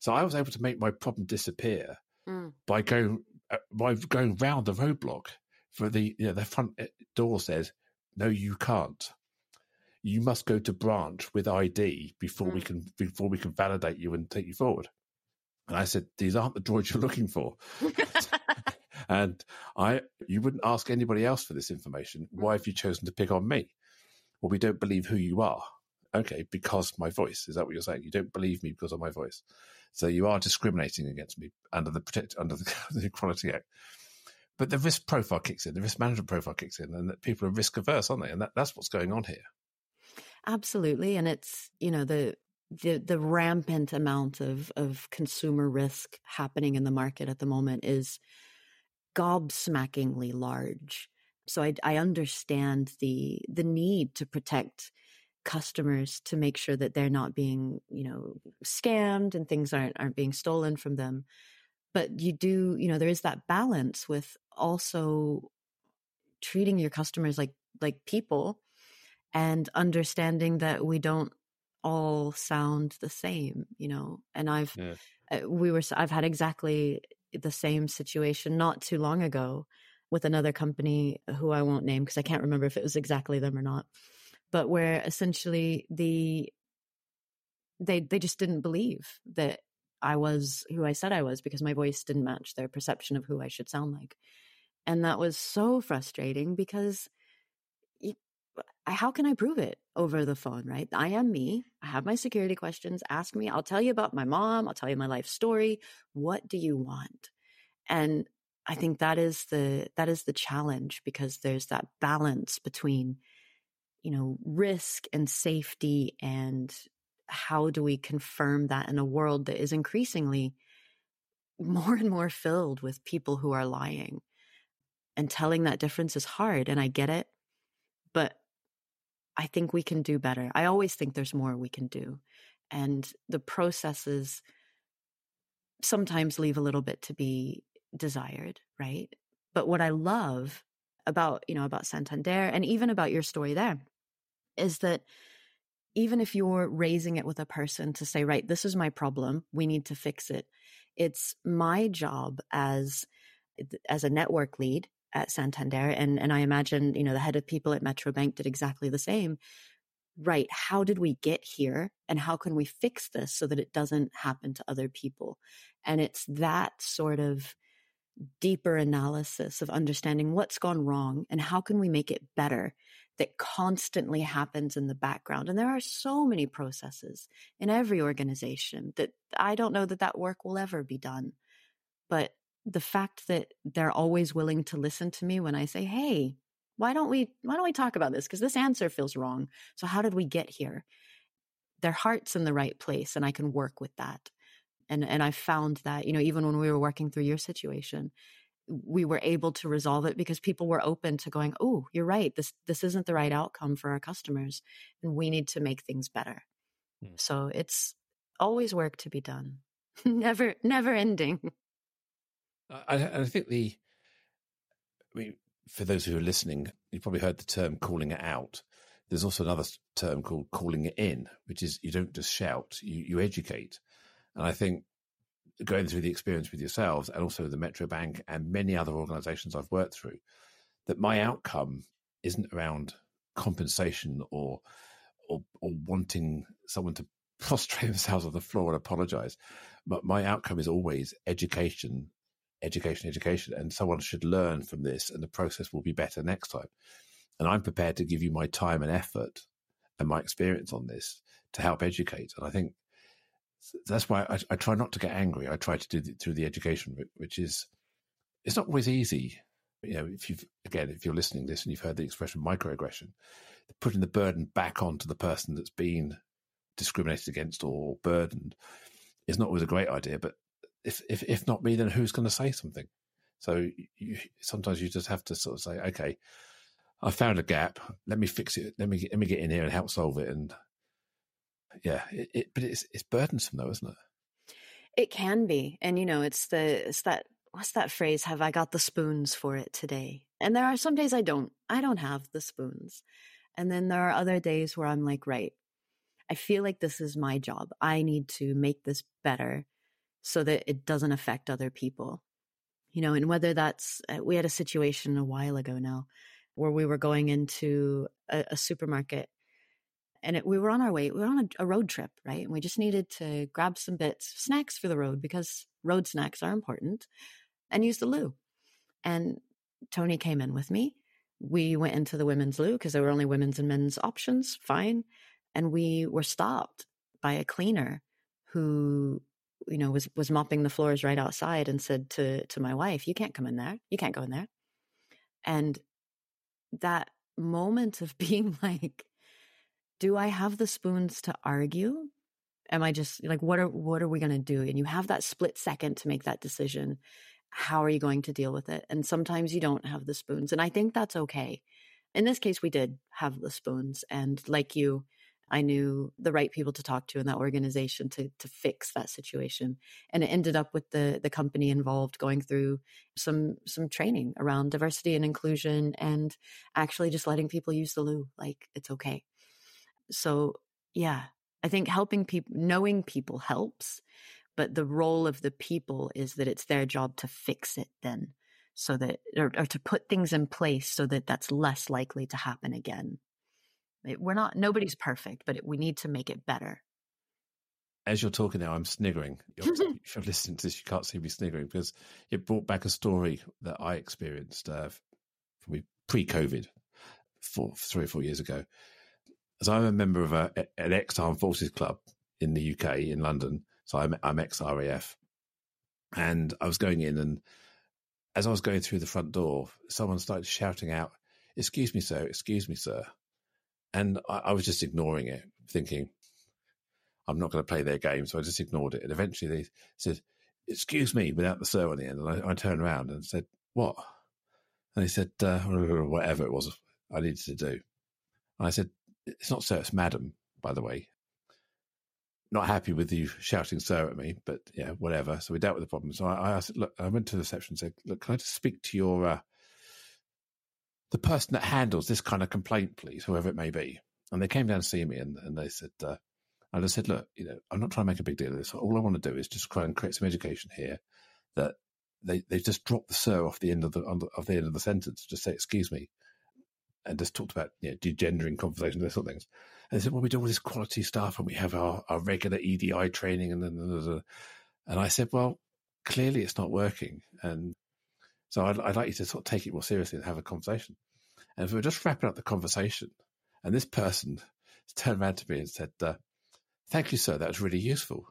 So I was able to make my problem disappear mm. by going uh, by going round the roadblock. For the you know, the front uh, door says, "No, you can't. You must go to branch with ID before mm. we can before we can validate you and take you forward." And I said, "These aren't the droids you're looking for." And I, you wouldn't ask anybody else for this information. Why have you chosen to pick on me? Well, we don't believe who you are. Okay, because my voice. Is that what you're saying? You don't believe me because of my voice. So you are discriminating against me under the protect under the, the Equality Act. But the risk profile kicks in, the risk management profile kicks in, and that people are risk averse, aren't they? And that, that's what's going on here. Absolutely, and it's you know the the the rampant amount of of consumer risk happening in the market at the moment is gobsmackingly large. So I, I understand the the need to protect customers to make sure that they're not being, you know, scammed and things aren't aren't being stolen from them. But you do, you know, there is that balance with also treating your customers like like people and understanding that we don't all sound the same, you know. And I've yeah. Uh, we were I've had exactly the same situation not too long ago with another company who I won't name because I can't remember if it was exactly them or not, but where essentially the they they just didn't believe that I was who I said I was because my voice didn't match their perception of who I should sound like. And that was so frustrating because how can I prove it over the phone, right? I am me. Have my security questions. Ask me. I'll tell you about my mom. I'll tell you my life story. What do you want? And I think that is the that is the challenge because there's that balance between you know risk and safety and how do we confirm that in a world that is increasingly more and more filled with people who are lying and telling that difference is hard and I get it but I think we can do better. I always think there's more we can do. And the processes sometimes leave a little bit to be desired, right? But what I love about, you know, about Santander and even about your story there is that even if you're raising it with a person to say, right, this is my problem, we need to fix it. It's my job as as a network lead at Santander, and and I imagine you know the head of people at Metrobank did exactly the same. Right? How did we get here, and how can we fix this so that it doesn't happen to other people? And it's that sort of deeper analysis of understanding what's gone wrong and how can we make it better that constantly happens in the background and there are so many processes in every organization that i don't know that that work will ever be done but the fact that they're always willing to listen to me when I say, "Hey, why don't we why don't we talk about this because this answer feels wrong. So how did we get here?" Their heart's in the right place and I can work with that. And and I found that, you know, even when we were working through your situation, we were able to resolve it because people were open to going, "Oh, you're right. This this isn't the right outcome for our customers, and we need to make things better." Mm. So it's always work to be done, never never ending. Uh, I, I think the, I mean, for those who are listening, you've probably heard the term "calling it out." There's also another term called "calling it in," which is you don't just shout, you you educate. And I think going through the experience with yourselves and also the Metro Bank and many other organizations I've worked through, that my outcome isn't around compensation or or, or wanting someone to prostrate themselves on the floor and apologize. But my outcome is always education, education, education. And someone should learn from this and the process will be better next time. And I'm prepared to give you my time and effort and my experience on this to help educate. And I think that's why I, I, try not to get angry. I try to do it through the education route, which is it's not always easy. You know, if you've again, if you're listening to this and you've heard the expression microaggression, putting the burden back onto the person that's been discriminated against or burdened is not always a great idea. But if if, if not me, then who's going to say something? So you, sometimes you just have to sort of say, okay, I found a gap. Let me fix it. Let me let me get in here and help solve it. And yeah, it, it, but it's it's burdensome though, isn't it? It can be, and you know, it's the it's that what's that phrase? Have I got the spoons for it today? And there are some days I don't. I don't have the spoons, and then there are other days where I'm like, right, I feel like this is my job. I need to make this better so that it doesn't affect other people. You know, and whether that's uh, we had a situation a while ago now where we were going into a, a supermarket and it, we were on our way. We were on a, a, road trip, right? And we just needed to grab some bits, snacks for the road because road snacks are important, and use the loo. And Tony came in with me. We went into the women's loo because there were only women's and men's options. Fine, and we were stopped by a cleaner who, you know, was was mopping the floors right outside and said to to my wife, "You can't come in there. You can't go in there." And that moment of being like do I have the spoons to argue? Am I just like what are what are we going to do? And you have that split second to make that decision. How are you going to deal with it? And sometimes you don't have the spoons, and I think that's okay. In this case, we did have the spoons, and like you, I knew the right people to talk to in that organization to to fix that situation. And it ended up with the the company involved going through some some training around diversity and inclusion and actually just letting people use the loo like it's okay. So, yeah, I think helping people, knowing people helps, but the role of the people is that it's their job to fix it then so that, or, or to put things in place so that that's less likely to happen again. We're not, nobody's perfect, but it, we need to make it better. As you're talking now, I'm sniggering. if you're listening to this, you can't see me sniggering because it brought back a story that I experienced uh, pre-COVID, four, three or four years ago as I'm a member of a, an ex armed forces club in the UK in London, so I'm, I'm ex RAF, and I was going in, and as I was going through the front door, someone started shouting out, "Excuse me, sir! Excuse me, sir!" And I, I was just ignoring it, thinking, "I'm not going to play their game," so I just ignored it. And eventually, they said, "Excuse me," without the sir on the end, and I, I turned around and said, "What?" And they said, uh, "Whatever it was I needed to do." And I said, it's not sir, it's madam, by the way. Not happy with you shouting sir at me, but yeah, whatever. So we dealt with the problem. So I, I asked, look, I went to the reception and said, look, can I just speak to your, uh, the person that handles this kind of complaint, please, whoever it may be. And they came down to see me and, and they said, uh, I said, look, you know, I'm not trying to make a big deal of this. All I want to do is just try and create some education here that they, they just dropped the sir off the end of the, of the end of the sentence. To just say, excuse me and just talked about you know, degendering conversations, those sort of things. And they said, well, we do all this quality stuff and we have our, our regular EDI training. And then, and I said, well, clearly it's not working. And so I'd, I'd like you to sort of take it more seriously and have a conversation. And if we were just wrapping up the conversation, and this person turned around to me and said, uh, thank you, sir. That was really useful.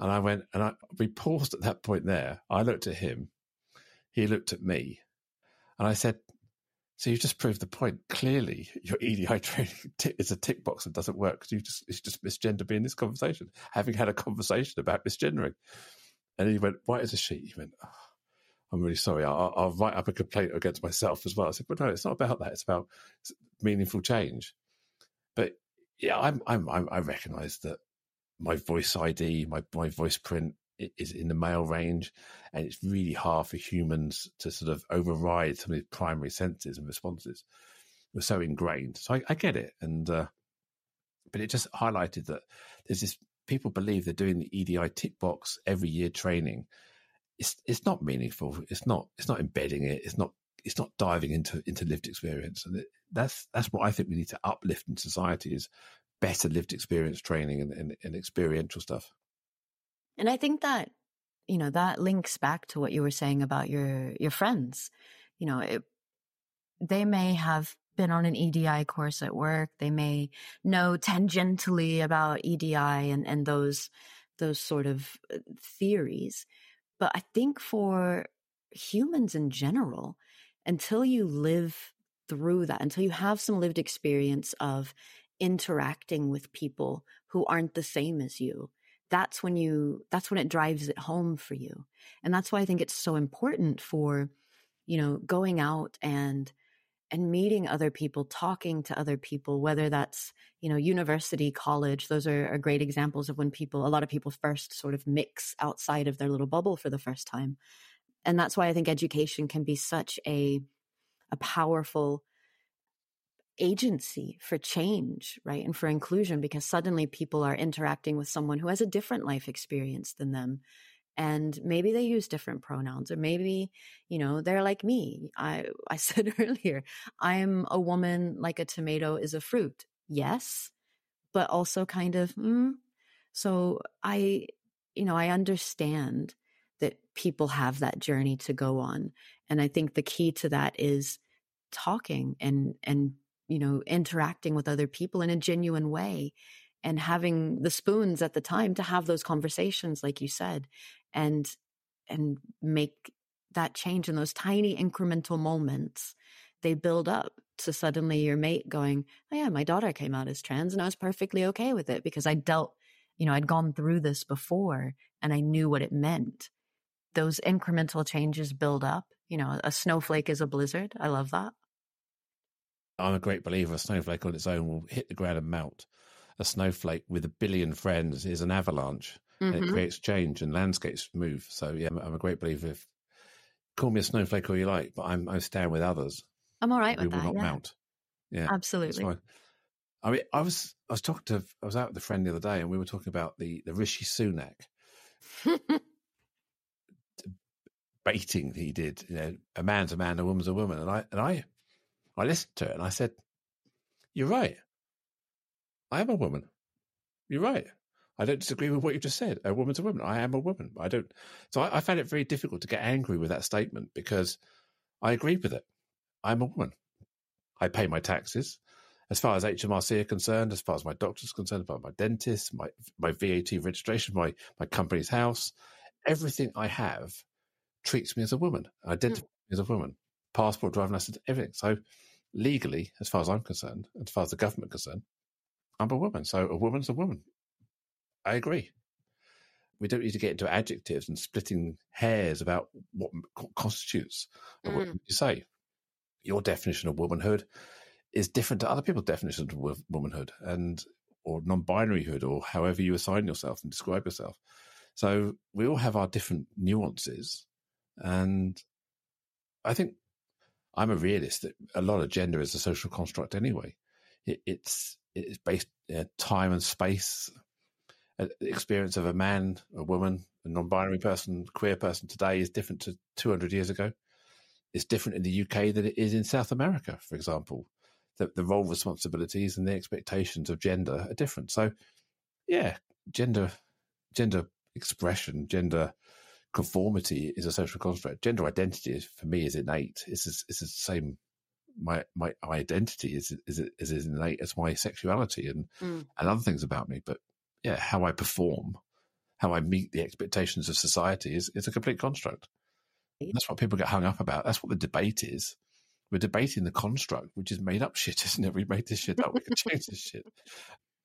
And I went, and I, we paused at that point there. I looked at him. He looked at me. And I said, So you just proved the point. Clearly, your EDI training is a tick box and doesn't work because you just it's just misgender being this conversation, having had a conversation about misgendering. And he went, "White as a sheet." He went, oh, "I'm really sorry. I'll, I'll, write up a complaint against myself as well." I said, "But no, it's not about that. It's about meaningful change." But yeah, I'm, I'm, I'm I recognise that my voice ID, my my voice print is in the male range, and it's really hard for humans to sort of override some of these primary senses and responses. We're so ingrained, so I, I get it, and uh, but it just highlighted that there's this people believe they're doing the EDI tick box every year training. It's it's not meaningful. It's not it's not embedding it. It's not it's not diving into into lived experience, and it, that's that's what I think we need to uplift in society is better lived experience training and, and, and experiential stuff. And I think that, you know, that links back to what you were saying about your, your friends. You know, it, they may have been on an EDI course at work. They may know tangentially about EDI and, and those, those sort of uh, theories. But I think for humans in general, until you live through that, until you have some lived experience of interacting with people who aren't the same as you, that's when you that's when it drives it home for you. And that's why i think it's so important for you know going out and and meeting other people talking to other people whether that's you know university college those are, are great examples of when people a lot of people first sort of mix outside of their little bubble for the first time and that's why i think education can be such a a powerful agency for change, right? And for inclusion because suddenly people are interacting with someone who has a different life experience than them. And maybe they use different pronouns, or maybe, you know, they're like me. I, I said earlier, I'm a woman like a tomato is a fruit. Yes, but also kind of, mm. so I, you know, I understand that people have that journey to go on. And I think the key to that is talking and, and you know, interacting with other people in a genuine way and having the spoons at the time to have those conversations, like you said, and, and make that change in those tiny incremental moments. They build up to suddenly your mate going, Oh yeah, my daughter came out as trans and I was perfectly okay with it because I dealt, you know, I'd gone through this before and I knew what it meant. Those incremental changes build up. You know, a snowflake is a blizzard. I love that. I'm a great believer a snowflake on its own will hit the ground and melt. A snowflake with a billion friends is an avalanche. Mm-hmm. And it creates change and landscapes move. So yeah, I'm a great believer. If call me a snowflake all you like, but I'm I stand with others. I'm all right with that. Will not yeah. mount. Yeah, absolutely. I mean, I was I was talking to I was out with a friend the other day, and we were talking about the the Rishi Sunak baiting he did. You know, a man's a man, a woman's a woman, and I and I I listened to it and I said, You're right. I am a woman. You're right. I don't disagree with what you just said. A woman's a woman. I am a woman. I don't. So I, I found it very difficult to get angry with that statement because I agree with it. I'm a woman. I pay my taxes. As far as HMRC are concerned, as far as my doctor's concerned, about my dentist, my my VAT registration, my my Companies House, everything I have treats me as a woman, identifies mm. me as a woman passport, driving license, everything. So legally, as far as I'm concerned, as far as the government concerned, I'm a woman. So a woman's a woman. I agree. We don't need to get into adjectives and splitting hairs about what constitutes. Mm. What you say? Your definition of womanhood is different to other people's definitions of womanhood and or non-binaryhood or however you assign yourself and describe yourself. So we all have our different nuances, and I think I'm a realist. That a lot of gender is a social construct anyway. It, it's it's based uh, time and space. Uh, the experience of a man, a woman, a non-binary person, queer person today is different to 200 years ago. It's different in the UK than it is in South America, for example. The, the role responsibilities and the expectations of gender are different. So, yeah, gender, gender expression, gender conformity is a social construct. Gender identity is, for me is innate. It's it's the same. My my identity is is is as innate as my sexuality and mm. and other things about me. But yeah, how I perform, how I meet the expectations of society is is a complete construct. That's what people get hung up about. That's what the debate is. we're debating the construct, which is made up shit, isn't it? We made this shit up. We can change this shit.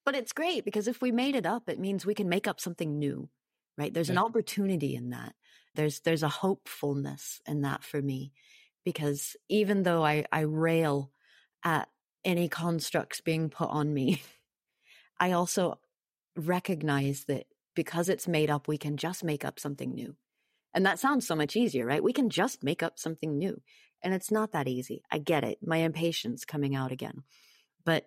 But it's great because if we made it up, it means we can make up something new, right? There's yeah. an opportunity in that. There's there's a hopefulness in that for me, because even though I I rail at any constructs being put on me, I also recognize that because it's made up, we can just make up something new. And that sounds so much easier, right? We can just make up something new. And it's not that easy. I get it. My impatience coming out again. But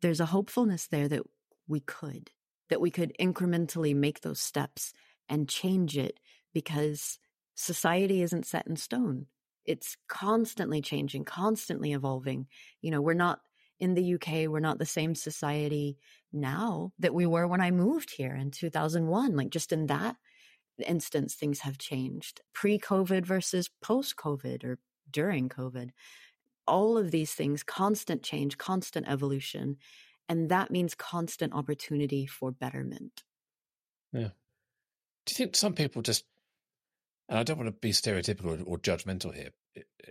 there's a hopefulness there that we could, that we could incrementally make those steps and change it because society isn't set in stone. It's constantly changing, constantly evolving. You know, we're not in the UK, we're not the same society now that we were when I moved here in 2001. Like, just in that instance, things have changed pre COVID versus post COVID or during COVID. All of these things, constant change, constant evolution. And that means constant opportunity for betterment. Yeah. Do you think some people just, and I don't want to be stereotypical or, judgmental here,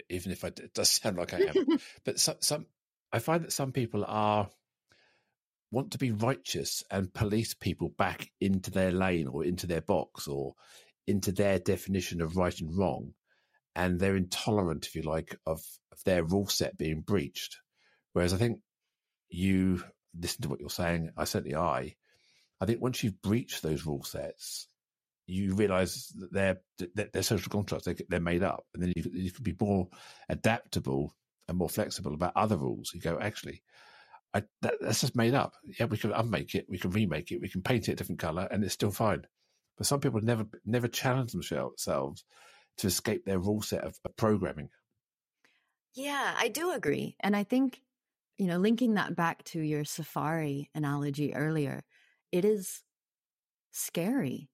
even if I, it does sound like I am, but some, some, I find that some people are want to be righteous and police people back into their lane or into their box or into their definition of right and wrong. And they're intolerant, if you like, of, of their rule set being breached. Whereas I think you listen to what you're saying, I certainly I. I think once you've breached those rule sets, you realize that they're that they're social contracts. They, they're made up, and then you, you can be more adaptable and more flexible about other rules. You go, actually, I, that, that's just made up. Yeah, we can unmake it, we can remake it, we can paint it a different color, and it's still fine. But some people never never challenge themselves to escape their rule set of, of programming. Yeah, I do agree, and I think you know, linking that back to your safari analogy earlier, it is scary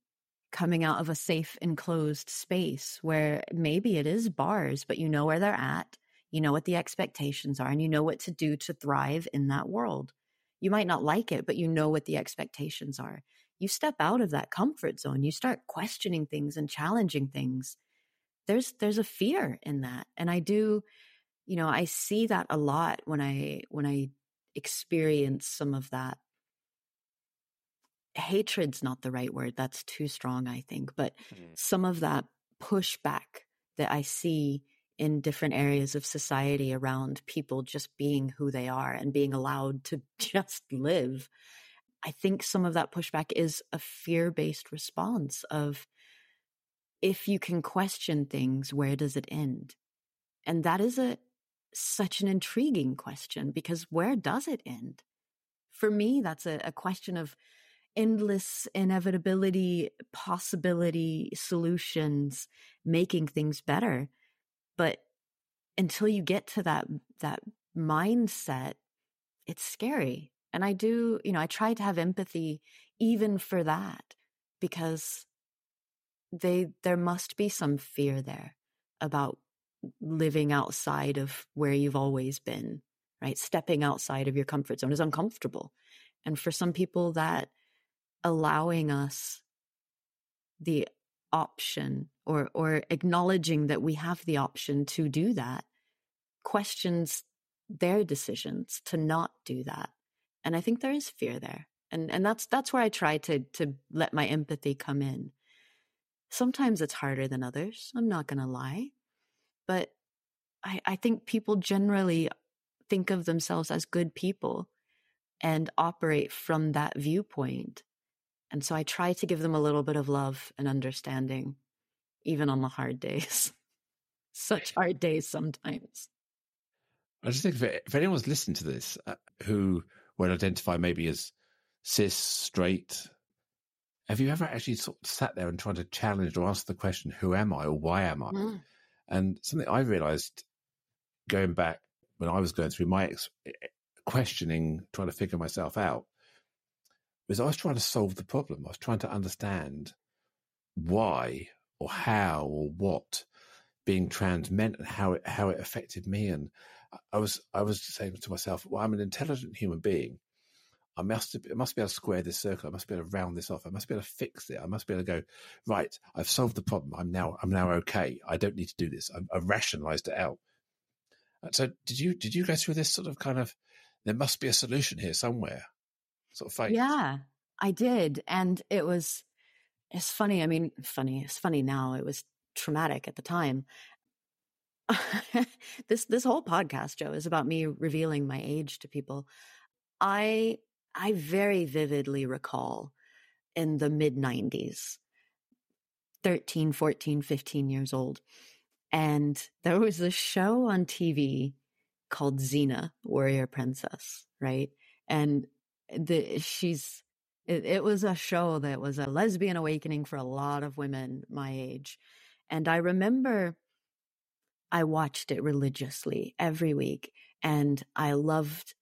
coming out of a safe enclosed space where maybe it is bars, but you know where they're at you know what the expectations are and you know what to do to thrive in that world. You might not like it, but you know what the expectations are. You step out of that comfort zone, you start questioning things and challenging things. There's there's a fear in that. And I do, you know, I see that a lot when I when I experience some of that hatred's not the right word. That's too strong, I think. But mm-hmm. some of that pushback that I see in different areas of society around people just being who they are and being allowed to just live. I think some of that pushback is a fear based response of if you can question things, where does it end? And that is a such an intriguing question because where does it end? For me, that's a, a question of endless inevitability, possibility, solutions, making things better. But until you get to that that mindset it's scary. And i do you know i try to have empathy even for that because they there must be some fear there about living outside of where you've always been right? Stepping outside of your comfort zone is uncomfortable. And for some people that allowing us the option or or acknowledging that we have the option to do that questions their decisions to not do that. And i think there is fear there. And and that's that's where i try to to let my empathy come in. Sometimes it's harder than others i'm not going to lie. But i i think people generally think of themselves as good people and operate from that viewpoint and so I try to give them a little bit of love and understanding, even on the hard days. Such hard days sometimes. I just think if, if anyone's listening to this uh, who would identify maybe as cis, straight, have you ever actually sort of sat there and tried to challenge or ask the question, who am I or why am I? Mm. And something I realized going back when I was going through my ex- questioning, trying to figure myself out, was I was trying to solve the problem. I was trying to understand why or how or what being trans meant and how it how it affected me. And I was I was saying to myself, well, I'm an intelligent human being. I must I must be able to square this circle. I must be able to round this off. I must be able to fix it. I must be able to go right. I've solved the problem. I'm now I'm now okay. I don't need to do this. i have rationalized it out. Uh, so did you did you go through this sort of kind of there must be a solution here somewhere sort of phase? Yeah, I did, and it was it's funny. I mean, funny. It's funny now. It was traumatic at the time. this this whole podcast, Joe, is about me revealing my age to people. I I very vividly recall in the mid 90s 13, 14, 15 years old. And there was a show on TV called Xena, Warrior Princess, right? And the she's it, it was a show that was a lesbian awakening for a lot of women my age. And I remember I watched it religiously every week and I loved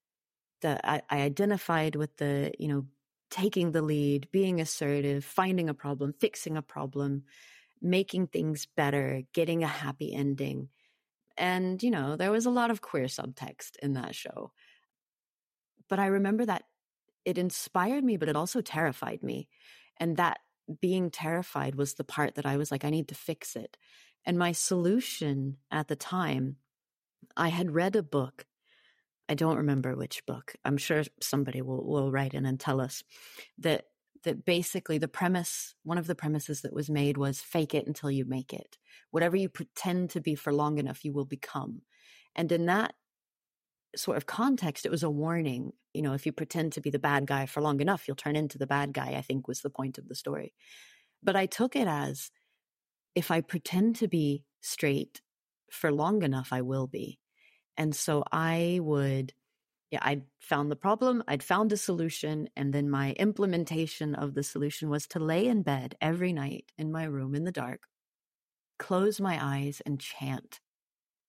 the I, I identified with the, you know, taking the lead, being assertive, finding a problem, fixing a problem, making things better, getting a happy ending. And, you know, there was a lot of queer subtext in that show. But I remember that it inspired me, but it also terrified me. And that being terrified was the part that I was like, I need to fix it. And my solution at the time, I had read a book. I don't remember which book. I'm sure somebody will, will write in and tell us that that basically the premise, one of the premises that was made was fake it until you make it. Whatever you pretend to be for long enough, you will become. And in that sort of context, it was a warning. You know, if you pretend to be the bad guy for long enough, you'll turn into the bad guy, I think was the point of the story. But I took it as if I pretend to be straight for long enough, I will be. And so I would, yeah, I'd found the problem, I'd found a solution, and then my implementation of the solution was to lay in bed every night in my room in the dark, close my eyes, and chant.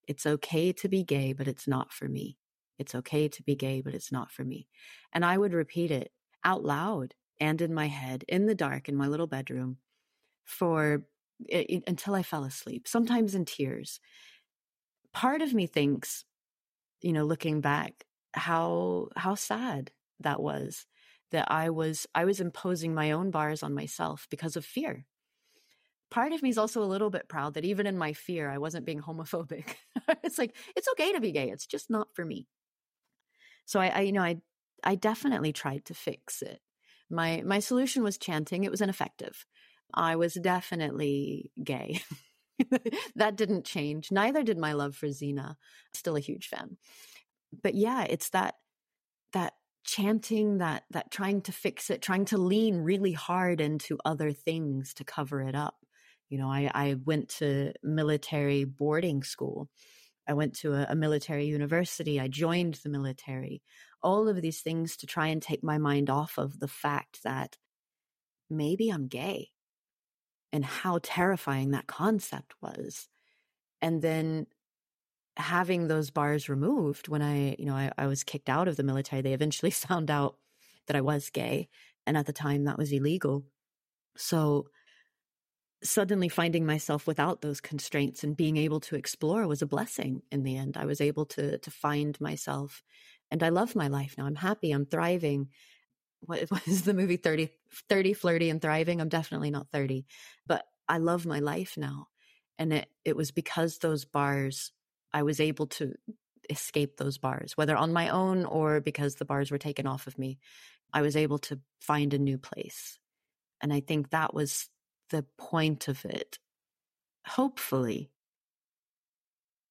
It's okay to be gay, but it's not for me. It's okay to be gay, but it's not for me. And I would repeat it out loud and in my head in the dark in my little bedroom for it, until I fell asleep, sometimes in tears. Part of me thinks, you know, looking back, how how sad that was that I was I was imposing my own bars on myself because of fear. Part of me is also a little bit proud that even in my fear, I wasn't being homophobic. it's like it's okay to be gay; it's just not for me. So I, I you know, I I definitely tried to fix it. My my solution was chanting. It was ineffective. I was definitely gay. that didn't change. Neither did my love for Xena. Still a huge fan. But yeah, it's that that chanting that that trying to fix it, trying to lean really hard into other things to cover it up. You know, I, I went to military boarding school I went to a, a military university. I joined the military. All of these things to try and take my mind off of the fact that maybe I'm gay and how terrifying that concept was. And then having those bars removed when I, you know, I, I, was kicked out of the military, they eventually found out that I was gay. And at the time that was illegal. So suddenly finding myself without those constraints and being able to explore was a blessing in the end. I was able to to find myself and I love my life now. I'm happy, I'm thriving. What, what is the movie 30 30 flirty and thriving? I'm definitely not 30, but I love my life now. And it it was because those bars I was able to escape those bars, whether on my own or because the bars were taken off of me. I was able to find a new place. And I think that was the point of it. Hopefully.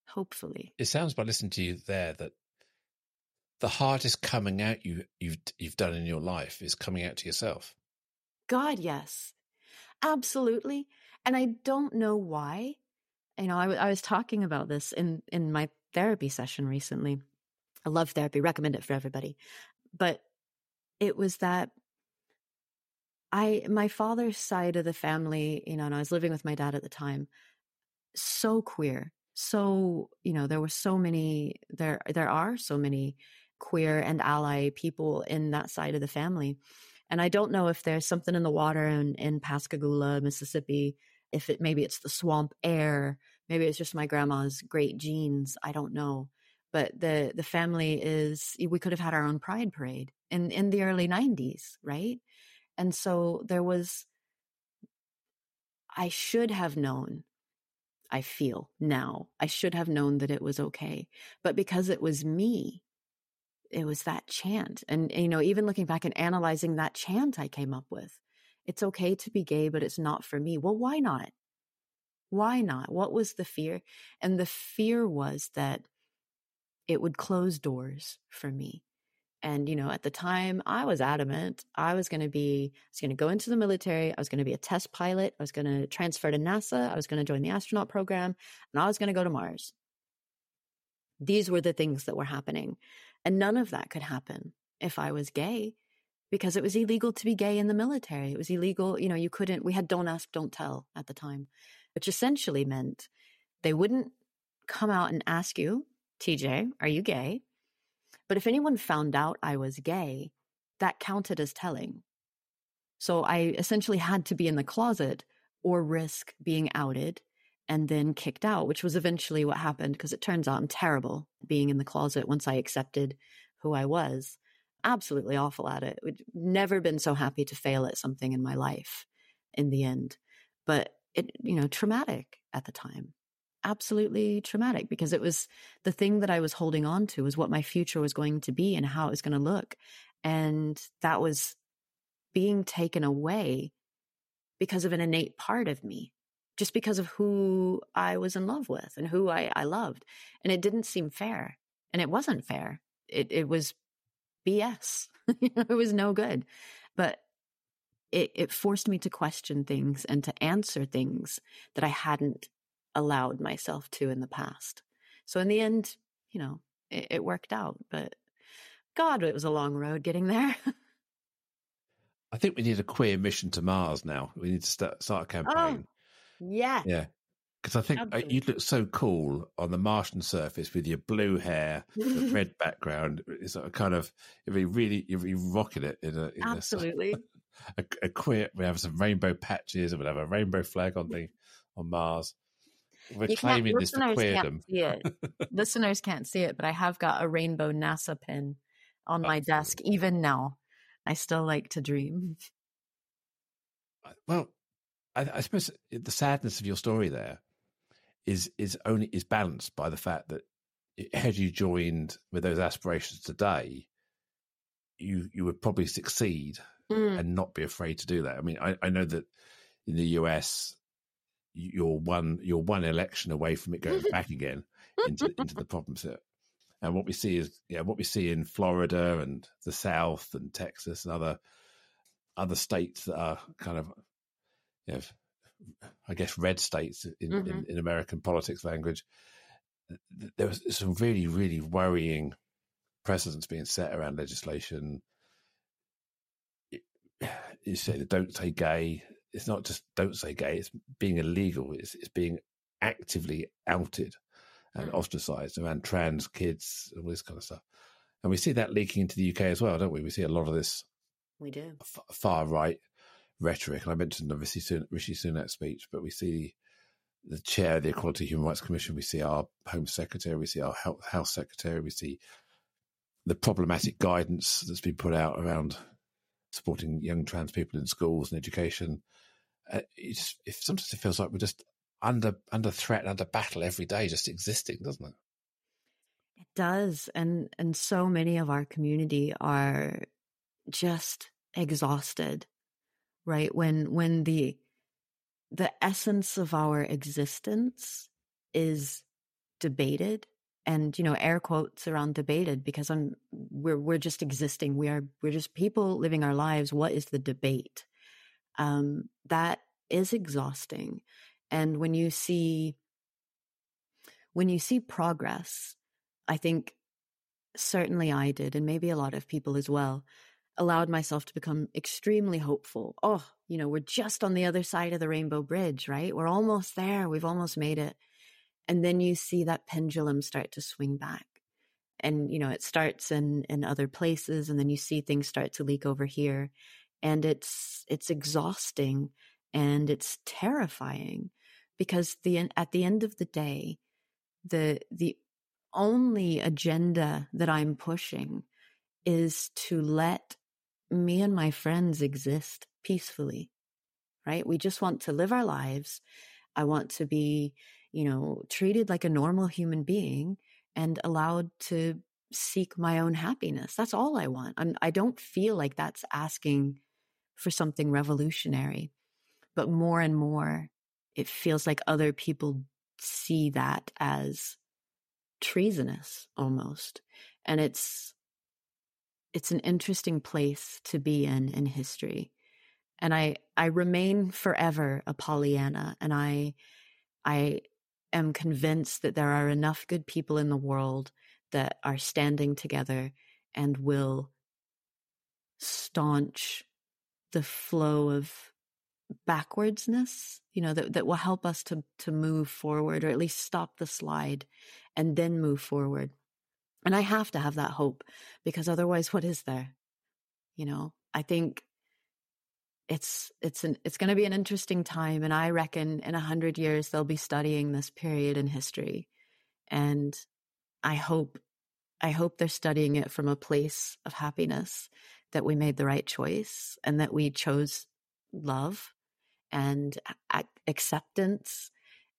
Hopefully. It sounds by listening to you there that the hardest coming out you you've you've done in your life is coming out to yourself. God, yes. Absolutely. And I don't know why. You know, I, I was talking about this in in my therapy session recently. I love therapy, recommend it for everybody. But it was that I my father's side of the family, you know, and I was living with my dad at the time, so queer. So, you know, there were so many there there are so many queer and ally people in that side of the family. And I don't know if there's something in the water in, in Pascagoula, Mississippi, if it maybe it's the swamp air, maybe it's just my grandma's great genes, I don't know. But the the family is we could have had our own pride parade in in the early 90s, right? And so there was, I should have known. I feel now. I should have known that it was okay. But because it was me, it was that chant. And, you know, even looking back and analyzing that chant I came up with, it's okay to be gay, but it's not for me. Well, why not? Why not? What was the fear? And the fear was that it would close doors for me. And, you know, at the time I was adamant I was going to be, I was going to go into the military. I was going to be a test pilot. I was going to transfer to NASA. I was going to join the astronaut program and I was going to go to Mars. These were the things that were happening. And none of that could happen if I was gay because it was illegal to be gay in the military. It was illegal. You know, you couldn't, we had don't ask, don't tell at the time, which essentially meant they wouldn't come out and ask you, TJ, are you gay? But if anyone found out I was gay, that counted as telling. So I essentially had to be in the closet or risk being outed and then kicked out, which was eventually what happened because it turns out I'm terrible being in the closet once I accepted who I was. Absolutely awful at it. I'd never been so happy to fail at something in my life in the end. But it, you know, traumatic at the time absolutely traumatic because it was the thing that I was holding on to was what my future was going to be and how it was going to look. And that was being taken away because of an innate part of me, just because of who I was in love with and who I, I loved. And it didn't seem fair. And it wasn't fair. It, it was BS. it was no good. But it, it forced me to question things and to answer things that I hadn't allowed myself to in the past. So in the end, you know, it, it worked out, but God, it was a long road getting there. I think we need a queer mission to Mars now. We need to start, start a campaign. Oh, yeah. Yeah. Because I think uh, Absolutely. you'd look so cool on the Martian surface with your blue hair, the red background. It's a kind of you'd be really you'd be rocking it in a in absolutely a, a, a queer. We have some rainbow patches, and we'll have a rainbow flag on the on Mars. We're claiming this for queerdom. It. listeners can't see it, but I have got a rainbow NASA pin on my desk even now. I still like to dream. Well, I, I, suppose the sadness of your story there is is only is balanced by the fact that had you joined with those aspirations today, you you would probably succeed mm. and not be afraid to do that. I mean, I, I know that in the US you're one you're one election away from it going back again into into the problem set. And what we see is yeah, what we see in Florida and the South and Texas and other other states that are kind of you know, I guess red states in, mm-hmm. in, in, American politics language. There was some really, really worrying precedents being set around legislation. You say that don't say gay, it's not just don't say gay; it's being illegal. It's, it's being actively outed and mm. ostracized around trans kids and all this kind of stuff. And we see that leaking into the UK as well, don't we? We see a lot of this. We do f- far right rhetoric. And I mentioned the Rishi, Sun- Rishi Sunak speech, but we see the chair of the Equality Human Rights Commission. We see our Home Secretary. We see our Health, Health Secretary. We see the problematic guidance that's been put out around supporting young trans people in schools and education. Uh, it's, it, sometimes it feels like we're just under under threat, under battle every day, just existing, doesn't it? It does, and and so many of our community are just exhausted, right? When when the the essence of our existence is debated and you know air quotes around debated because i'm we're we're just existing we are we're just people living our lives what is the debate um that is exhausting. And when you see when you see progress i think certainly i did and maybe a lot of people as well allowed myself to become extremely hopeful. Oh you know we're just on the other side of the rainbow bridge right? We're almost there. We've almost made it. And then you see that pendulum start to swing back. And you know it starts in in other places and then you see things start to leak over here and it's it's exhausting and it's terrifying because the at the end of the day the the only agenda that i'm pushing is to let me and my friends exist peacefully right we just want to live our lives i want to be you know, treated like a normal human being and allowed to seek my own happiness. That's all I want. I'm, I don't feel like that's asking for something revolutionary, but more and more, it feels like other people see that as treasonous almost. And it's, it's an interesting place to be in in history. And I, I remain forever a Pollyanna and I, I am convinced that there are enough good people in the world that are standing together and will staunch the flow of backwardsness you know that, that will help us to to move forward or at least stop the slide and then move forward. And i have to have that hope because otherwise what is there? You know i think it's it's an it's going to be an interesting time and i reckon in a hundred years they'll be studying this period in history. And i hope i hope they're studying it from a place of happiness that we made the right choice and that we chose love and acceptance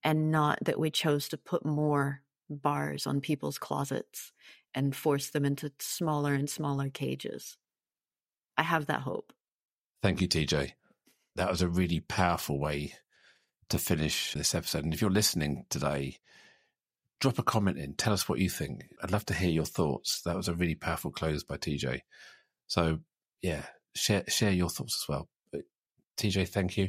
and not that we chose to put more bars on people's closets and force them into smaller and smaller cages i have that hope Thank you, TJ. That was a really powerful way to finish this episode. And if you're listening today, drop a comment in. Tell us what you think. I'd love to hear your thoughts. That was a really powerful close by TJ. So, yeah, share share your thoughts as well. But TJ, thank you.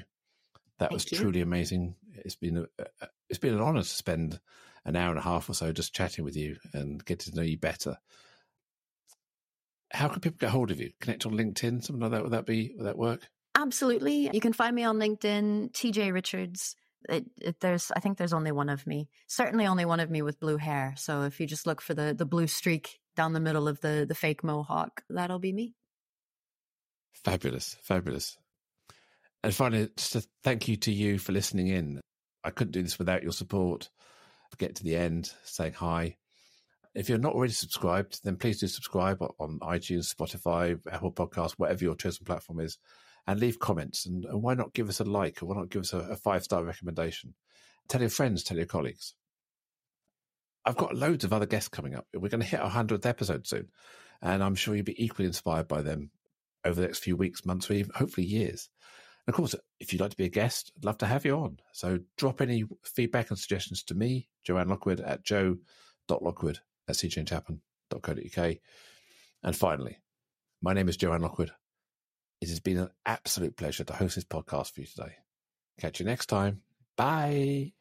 That Thank was you. truly amazing. It's been a, it's been an honor to spend an hour and a half or so just chatting with you and getting to know you better. How can people get hold of you? Connect on LinkedIn, something like that. Would that be would that work? Absolutely. You can find me on LinkedIn, TJ Richards. It, it, there's, I think there's only one of me. Certainly only one of me with blue hair. So if you just look for the the blue streak down the middle of the the fake mohawk, that'll be me. Fabulous, fabulous. And finally, just a thank you to you for listening in. I couldn't do this without your support. Get to the end, saying hi. If you're not already subscribed, then please do subscribe on iTunes, Spotify, Apple Podcasts, whatever your chosen platform is, and leave comments. And, and why not give us a like or why not give us a, a five star recommendation? Tell your friends, tell your colleagues. I've got loads of other guests coming up. We're going to hit our 100th episode soon. And I'm sure you'll be equally inspired by them over the next few weeks, months, or even hopefully years. And of course, if you'd like to be a guest, I'd love to have you on. So drop any feedback and suggestions to me, Joanne Lockwood at joe.lockwood at seechangehappen.co.uk. And finally, my name is Joanne Lockwood. It has been an absolute pleasure to host this podcast for you today. Catch you next time. Bye.